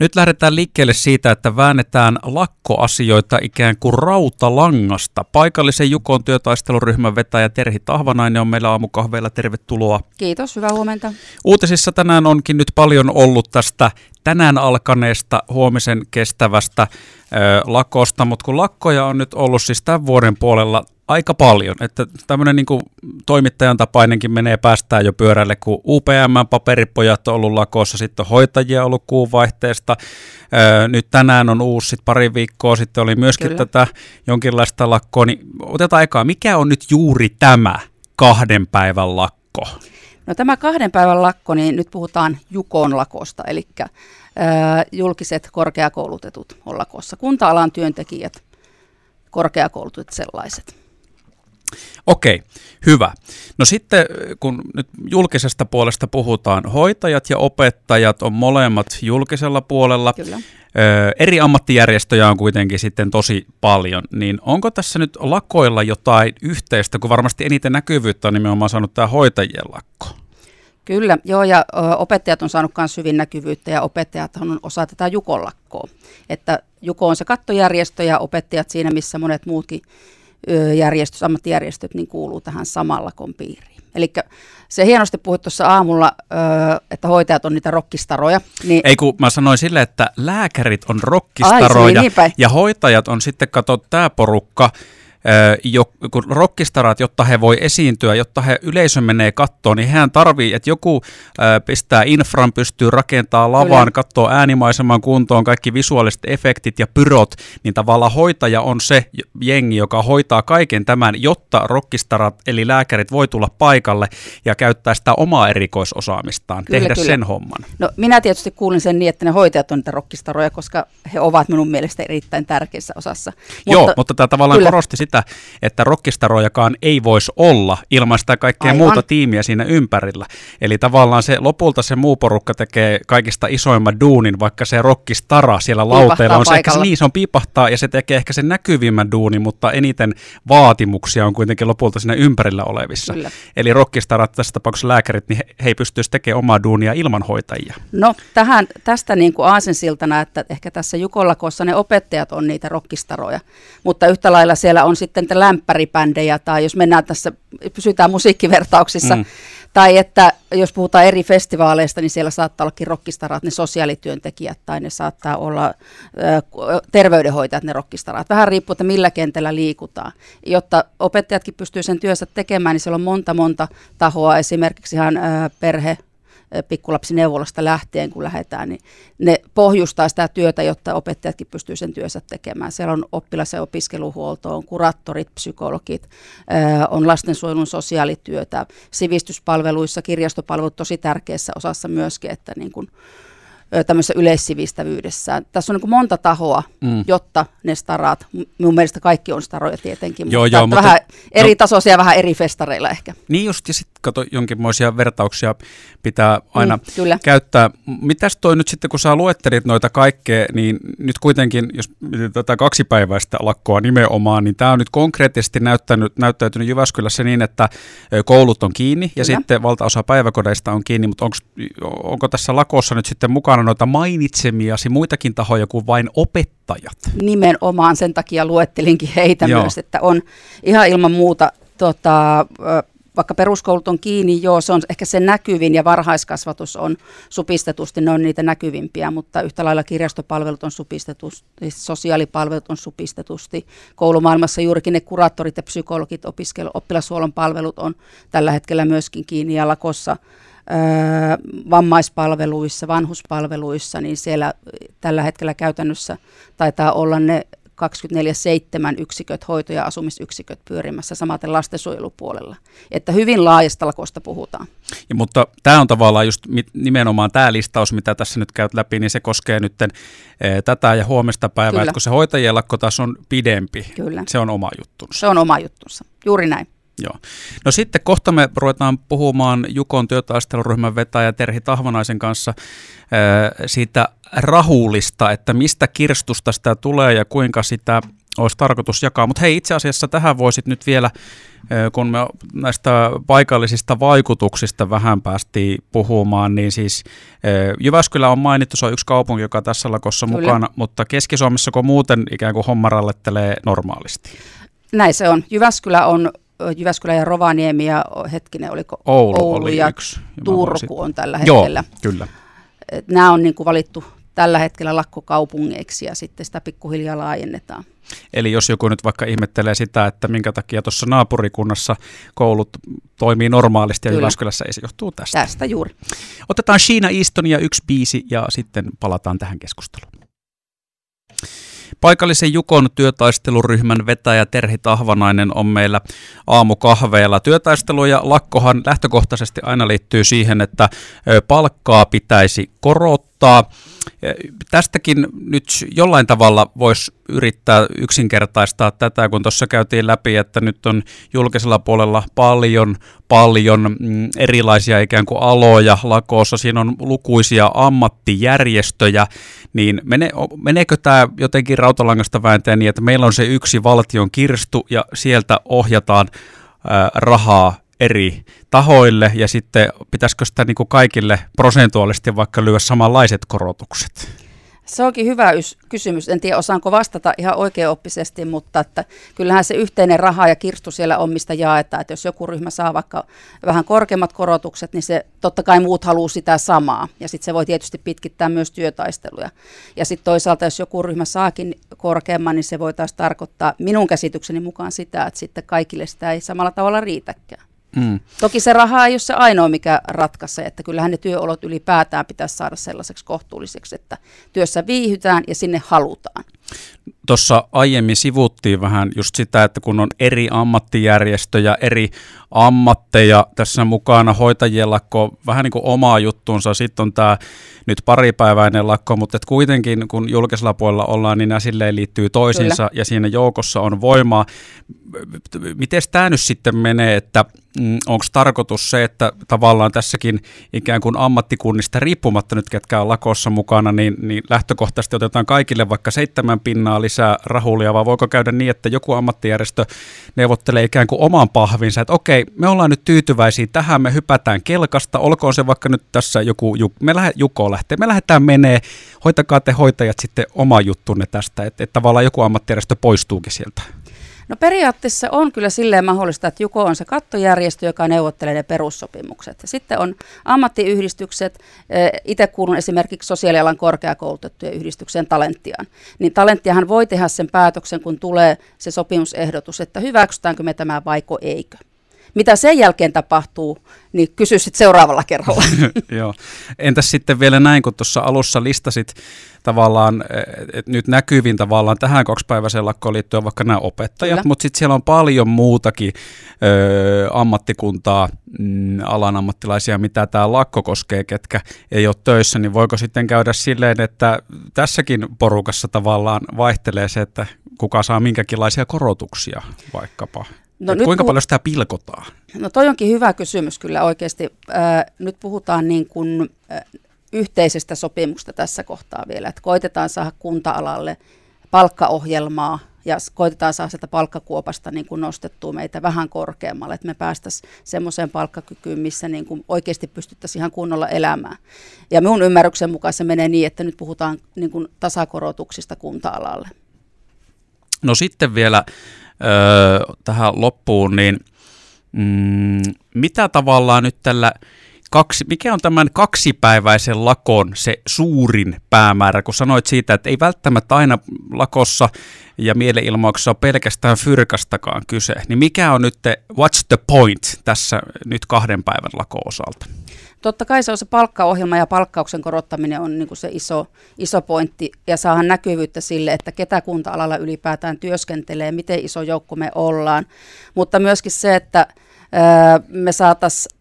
Nyt lähdetään liikkeelle siitä, että väännetään lakkoasioita ikään kuin rautalangasta. Paikallisen Jukon työtaisteluryhmän vetäjä Terhi Tahvanainen on meillä aamukahveilla. Tervetuloa. Kiitos, hyvää huomenta. Uutisissa tänään onkin nyt paljon ollut tästä tänään alkaneesta huomisen kestävästä ö, lakosta, mutta kun lakkoja on nyt ollut siis tämän vuoden puolella aika paljon, että tämmöinen niin toimittajan tapainenkin menee päästään jo pyörälle, kun UPM-paperipojat on ollut lakossa, sitten on hoitajia ollut kuunvaihteesta, öö, nyt tänään on uusi, sitten pari viikkoa sitten oli myöskin Kyllä. tätä jonkinlaista lakkoa, niin otetaan aikaa, mikä on nyt juuri tämä kahden päivän lakko? No tämä kahden päivän lakko, niin nyt puhutaan Jukon lakosta, eli ö, julkiset korkeakoulutetut on lakossa, kunta-alan työntekijät, korkeakoulutetut sellaiset. Okei, hyvä. No sitten kun nyt julkisesta puolesta puhutaan, hoitajat ja opettajat on molemmat julkisella puolella. Kyllä. Ö, eri ammattijärjestöjä on kuitenkin sitten tosi paljon, niin onko tässä nyt lakoilla jotain yhteistä, kun varmasti eniten näkyvyyttä on nimenomaan saanut tämä hoitajien lakko? Kyllä, joo, ja opettajat on saanut myös hyvin näkyvyyttä, ja opettajat on osa tätä Jukon lakkoa. Että Juko on se kattojärjestö, ja opettajat siinä, missä monet muutkin järjestöt, ammattijärjestöt, niin kuuluu tähän samalla kon piiriin. Eli se hienosti puhuit tuossa aamulla, että hoitajat on niitä rokkistaroja. Niin... Ei kun mä sanoin sille, että lääkärit on rokkistaroja Ai, niin ja hoitajat on sitten, kato tämä porukka, jo, kun rockistarat, jotta he voi esiintyä, jotta he yleisö menee kattoon, niin hän tarvii, että joku pistää infran, pystyy rakentamaan lavaan, katsoo äänimaiseman kuntoon, kaikki visuaaliset efektit ja pyrot, niin tavallaan hoitaja on se jengi, joka hoitaa kaiken tämän, jotta rockistarat eli lääkärit voi tulla paikalle ja käyttää sitä omaa erikoisosaamistaan, kyllä, tehdä kyllä. sen homman. No minä tietysti kuulin sen niin, että ne hoitajat on niitä rockistaroja, koska he ovat minun mielestä erittäin tärkeässä osassa. Joo, mutta, mutta tämä tavallaan kyllä. korosti sitä, sitä, että rockistarojakaan ei voisi olla ilman sitä kaikkea Aivan. muuta tiimiä siinä ympärillä. Eli tavallaan se lopulta se muu porukka tekee kaikista isoimman duunin, vaikka se rockistara siellä lauteella on se, ehkä, niin, se on piipahtaa ja se tekee ehkä sen näkyvimmän duunin, mutta eniten vaatimuksia on kuitenkin lopulta siinä ympärillä olevissa. Kyllä. Eli rockistarat, tässä tapauksessa lääkärit, niin he, he ei pystyisi tekemään omaa duunia ilman hoitajia. No tähän, tästä niin kuin aasensiltana, että ehkä tässä Jukollakossa ne opettajat on niitä rockistaroja, mutta yhtä lailla siellä on sitten lämpäripändejä, tai jos mennään tässä, pysytään musiikkivertauksissa, mm. tai että jos puhutaan eri festivaaleista, niin siellä saattaa ollakin rockistarat, ne sosiaalityöntekijät, tai ne saattaa olla ö, terveydenhoitajat, ne rockistarat. Vähän riippuu, että millä kentällä liikutaan. Jotta opettajatkin pystyy sen työnsä tekemään, niin siellä on monta monta tahoa, esimerkiksi ihan ö, perhe, pikkulapsineuvolasta lähtien, kun lähdetään, niin ne pohjustaa sitä työtä, jotta opettajatkin pystyy sen työnsä tekemään. Siellä on oppilas- ja opiskeluhuolto, on kuraattorit, psykologit, on lastensuojelun sosiaalityötä, sivistyspalveluissa, kirjastopalvelut tosi tärkeässä osassa myöskin, että niin kuin, tämmöisessä yleissivistävyydessä. Tässä on niin monta tahoa, mm. jotta ne starat, mun mielestä kaikki on staroja tietenkin, joo, mutta, joo, mutta vähän eri tasoisia vähän eri festareilla ehkä. Niin just, ja sitten kato, jonkinmoisia vertauksia pitää aina mm, kyllä. käyttää. Mitäs toi nyt sitten, kun sä luettelit noita kaikkea, niin nyt kuitenkin, jos tätä kaksipäiväistä lakkoa nimenomaan, niin tämä on nyt konkreettisesti näyttänyt, näyttäytynyt Jyväskylässä niin, että koulut on kiinni ja kyllä. sitten valtaosa päiväkodeista on kiinni, mutta onko, onko tässä lakossa nyt sitten mukana noita mainitsemiasi muitakin tahoja kuin vain opettajat? Nimenomaan sen takia luettelinkin heitä Joo. myös, että on ihan ilman muuta tota, vaikka peruskoulut on kiinni, joo, se on ehkä se näkyvin ja varhaiskasvatus on supistetusti, ne on niitä näkyvimpiä, mutta yhtä lailla kirjastopalvelut on supistetusti, sosiaalipalvelut on supistetusti. Koulumaailmassa juurikin ne kuraattorit ja psykologit, opiskelu, oppilashuollon palvelut on tällä hetkellä myöskin kiinni ja lakossa vammaispalveluissa, vanhuspalveluissa, niin siellä tällä hetkellä käytännössä taitaa olla ne 24-7 yksiköt, hoito- ja asumisyksiköt pyörimässä samaten lastensuojelupuolella. Että hyvin laajasta lakosta puhutaan. Ja, mutta tämä on tavallaan just nimenomaan tämä listaus, mitä tässä nyt käyt läpi, niin se koskee nyt e, tätä ja huomista päivää, että kun se hoitajien lakko taas on pidempi, Kyllä. se on oma juttunsa. Se on oma juttunsa, juuri näin. Joo. No sitten kohta me ruvetaan puhumaan Jukon työtaisteluryhmän vetäjä Terhi Tahvanaisen kanssa siitä rahulista, että mistä kirstusta sitä tulee ja kuinka sitä olisi tarkoitus jakaa. Mutta hei, itse asiassa tähän voisit nyt vielä, kun me näistä paikallisista vaikutuksista vähän päästiin puhumaan, niin siis Jyväskylä on mainittu, se on yksi kaupunki, joka tässä lakossa Kyllä. mukana, mutta Keski-Suomessa kun muuten ikään kuin homma rallettelee normaalisti? Näin se on. Jyväskylä on Jyväskylä ja Rovaniemi ja hetkinen, oliko Oulu, Oulu oli ja yksi. Turku on tällä hetkellä. Joo, kyllä. Nämä on niin kuin valittu tällä hetkellä lakkokaupungeiksi ja sitten sitä pikkuhiljaa laajennetaan. Eli jos joku nyt vaikka ihmettelee sitä, että minkä takia tuossa naapurikunnassa koulut toimii normaalisti ja Kyllä. Jyväskylässä ei se johtuu tästä. Tästä juuri. Otetaan Sheena Eastonia yksi biisi ja sitten palataan tähän keskusteluun. Paikallisen Jukon työtaisteluryhmän vetäjä Terhi Tahvanainen on meillä aamukahveella. Työtaistelu ja lakkohan lähtökohtaisesti aina liittyy siihen, että palkkaa pitäisi korottaa. Tästäkin nyt jollain tavalla voisi yrittää yksinkertaistaa tätä, kun tuossa käytiin läpi, että nyt on julkisella puolella paljon, paljon mm, erilaisia ikään kuin aloja lakoossa. Siinä on lukuisia ammattijärjestöjä, niin mene, meneekö tämä jotenkin rautalangasta vääntäen niin, että meillä on se yksi valtion kirstu ja sieltä ohjataan rahaa eri tahoille ja sitten pitäisikö sitä niin kuin kaikille prosentuaalisesti vaikka lyödä samanlaiset korotukset? Se onkin hyvä kysymys. En tiedä, osaanko vastata ihan oikeaoppisesti, mutta että kyllähän se yhteinen raha ja kirstu siellä on, mistä jaetaan. Että jos joku ryhmä saa vaikka vähän korkeammat korotukset, niin se totta kai muut haluaa sitä samaa. Ja sitten se voi tietysti pitkittää myös työtaisteluja. Ja sitten toisaalta, jos joku ryhmä saakin korkeamman, niin se voi taas tarkoittaa minun käsitykseni mukaan sitä, että sitten kaikille sitä ei samalla tavalla riitäkään. Mm. Toki se raha ei ole se ainoa, mikä ratkaisee, että kyllähän ne työolot ylipäätään pitäisi saada sellaiseksi kohtuulliseksi, että työssä viihytään ja sinne halutaan. Tuossa aiemmin sivuttiin vähän just sitä, että kun on eri ammattijärjestöjä, eri ammatteja tässä mukana, hoitajien lakko, vähän niin kuin omaa juttuunsa, sitten on tämä nyt paripäiväinen lakko, mutta et kuitenkin kun julkisella puolella ollaan, niin nämä silleen liittyy toisiinsa Kyllä. ja siinä joukossa on voimaa. Miten tämä nyt sitten menee, että mm, onko tarkoitus se, että tavallaan tässäkin ikään kuin ammattikunnista riippumatta nyt, ketkä on lakossa mukana, niin, niin lähtökohtaisesti otetaan kaikille vaikka seitsemän pinnaa lisää rahulia, vai voiko käydä niin, että joku ammattijärjestö neuvottelee ikään kuin oman pahvinsa, että okei, me ollaan nyt tyytyväisiä tähän, me hypätään kelkasta, olkoon se vaikka nyt tässä joku, me lähde, Juko lähtee, me lähdetään menee, hoitakaa te hoitajat sitten oma juttunne tästä, että, että tavallaan joku ammattijärjestö poistuukin sieltä. No periaatteessa on kyllä silleen mahdollista, että Juko on se kattojärjestö, joka neuvottelee ne perussopimukset. Sitten on ammattiyhdistykset, eh, itse kuulun esimerkiksi sosiaalialan korkeakoulutettujen yhdistykseen Talenttiaan. Niin Talenttiahan voi tehdä sen päätöksen, kun tulee se sopimusehdotus, että hyväksytäänkö me tämä vaiko eikö. Mitä sen jälkeen tapahtuu, niin kysy sitten seuraavalla kerralla. Joo. Entäs sitten vielä näin, kun tuossa alussa listasit tavallaan, että nyt näkyvin tavallaan tähän kaksipäiväiseen lakkoon liittyen vaikka nämä opettajat, mutta sitten siellä on paljon muutakin ö, ammattikuntaa, mm, alan ammattilaisia, mitä tämä lakko koskee, ketkä ei ole töissä, niin voiko sitten käydä silleen, että tässäkin porukassa tavallaan vaihtelee se, että kuka saa minkäkinlaisia korotuksia vaikkapa? No nyt kuinka puh- paljon sitä pilkotaan? No toi onkin hyvä kysymys kyllä oikeasti. Äh, nyt puhutaan niin kuin, äh, yhteisestä sopimuksesta tässä kohtaa vielä, että koitetaan saada kunta-alalle palkkaohjelmaa ja koitetaan saada sitä palkkakuopasta niin kuin nostettua meitä vähän korkeammalle, että me päästäisiin semmoiseen palkkakykyyn, missä niin kuin oikeasti pystyttäisiin ihan kunnolla elämään. Ja minun ymmärryksen mukaan se menee niin, että nyt puhutaan niin kuin tasakorotuksista kunta-alalle. No sitten vielä tähän loppuun, niin mm, mitä tavallaan nyt tällä kaksi, mikä on tämän kaksipäiväisen lakon se suurin päämäärä, kun sanoit siitä, että ei välttämättä aina lakossa ja mielenilmauksessa ole pelkästään fyrkastakaan kyse, niin mikä on nyt, te, what's the point tässä nyt kahden päivän lako-osalta? Totta kai se on se palkkaohjelma ja palkkauksen korottaminen on niin kuin se iso, iso pointti ja saahan näkyvyyttä sille, että ketä kunta-alalla ylipäätään työskentelee, miten iso joukko me ollaan, mutta myöskin se, että me saataisiin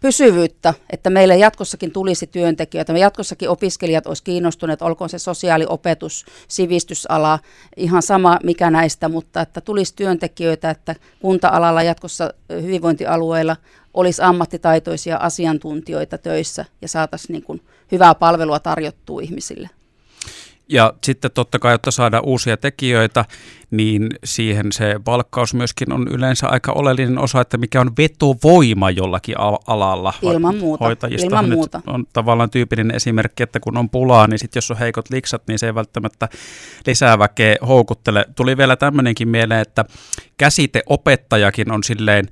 pysyvyyttä, että meille jatkossakin tulisi työntekijöitä, me jatkossakin opiskelijat olisi kiinnostuneet, olkoon se sosiaaliopetus, sivistysala, ihan sama mikä näistä, mutta että tulisi työntekijöitä, että kunta-alalla jatkossa hyvinvointialueilla olisi ammattitaitoisia asiantuntijoita töissä ja saataisiin niin kuin hyvää palvelua tarjottua ihmisille. Ja sitten totta kai, jotta saada uusia tekijöitä, niin siihen se palkkaus myöskin on yleensä aika oleellinen osa, että mikä on vetovoima jollakin alalla. Ilman muuta. Hoitajista Ilman muuta. on tavallaan tyypillinen esimerkki, että kun on pulaa, niin sitten jos on heikot liksat, niin se ei välttämättä lisää väkeä houkuttele. Tuli vielä tämmöinenkin mieleen, että käsite opettajakin on silleen,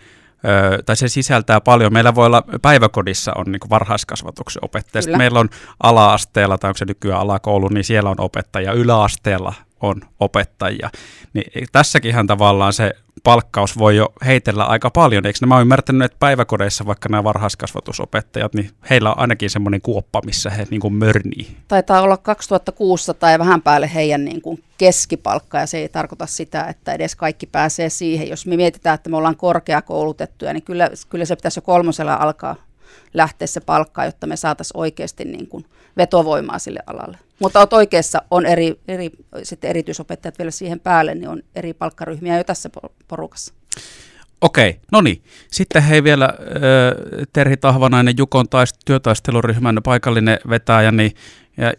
tai se sisältää paljon. Meillä voi olla, päiväkodissa on niin varhaiskasvatuksen opettaja. Meillä on ala-asteella, tai onko se nykyään alakoulu, niin siellä on opettaja. Yläasteella on opettajia. Niin tässäkin tavallaan se palkkaus voi jo heitellä aika paljon. Eikö nämä ole ymmärtänyt, että päiväkodeissa vaikka nämä varhaiskasvatusopettajat, niin heillä on ainakin semmoinen kuoppa, missä he niin mörnii? Taitaa olla 2600 ja vähän päälle heidän niin kuin keskipalkka ja se ei tarkoita sitä, että edes kaikki pääsee siihen. Jos me mietitään, että me ollaan korkeakoulutettuja, niin kyllä, kyllä se pitäisi jo kolmosella alkaa lähteä se palkka, jotta me saataisiin oikeasti niin kuin vetovoimaa sille alalle. Mutta olet oikeassa, on eri, eri sitten erityisopettajat vielä siihen päälle, niin on eri palkkaryhmiä jo tässä porukassa. Okei, no niin. Sitten hei vielä Terhi Tahvanainen, Jukon taist- työtaisteluryhmän paikallinen vetäjä, niin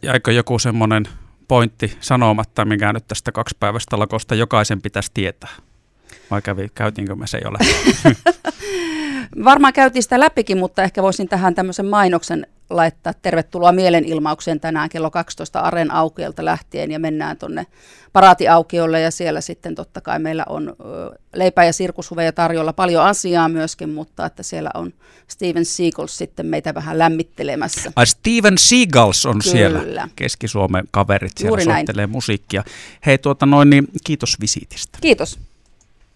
jäikö joku semmoinen pointti sanomatta, mikä nyt tästä kaksipäiväistä lakosta jokaisen pitäisi tietää? Vai kävi, käytiinkö me se jo Varmaan käytiin sitä läpikin, mutta ehkä voisin tähän tämmöisen mainoksen laittaa tervetuloa mielenilmaukseen tänään kello 12 Aren aukiolta lähtien ja mennään tuonne paraatiaukiolle ja siellä sitten totta kai meillä on leipää ja sirkushuveja tarjolla paljon asiaa myöskin, mutta että siellä on Steven Seagals sitten meitä vähän lämmittelemässä. Ai Steven Seagals on Kyllä. siellä, Keski-Suomen kaverit siellä Juuri soittelee näin. musiikkia. Hei tuota noin, niin kiitos visiitistä. Kiitos.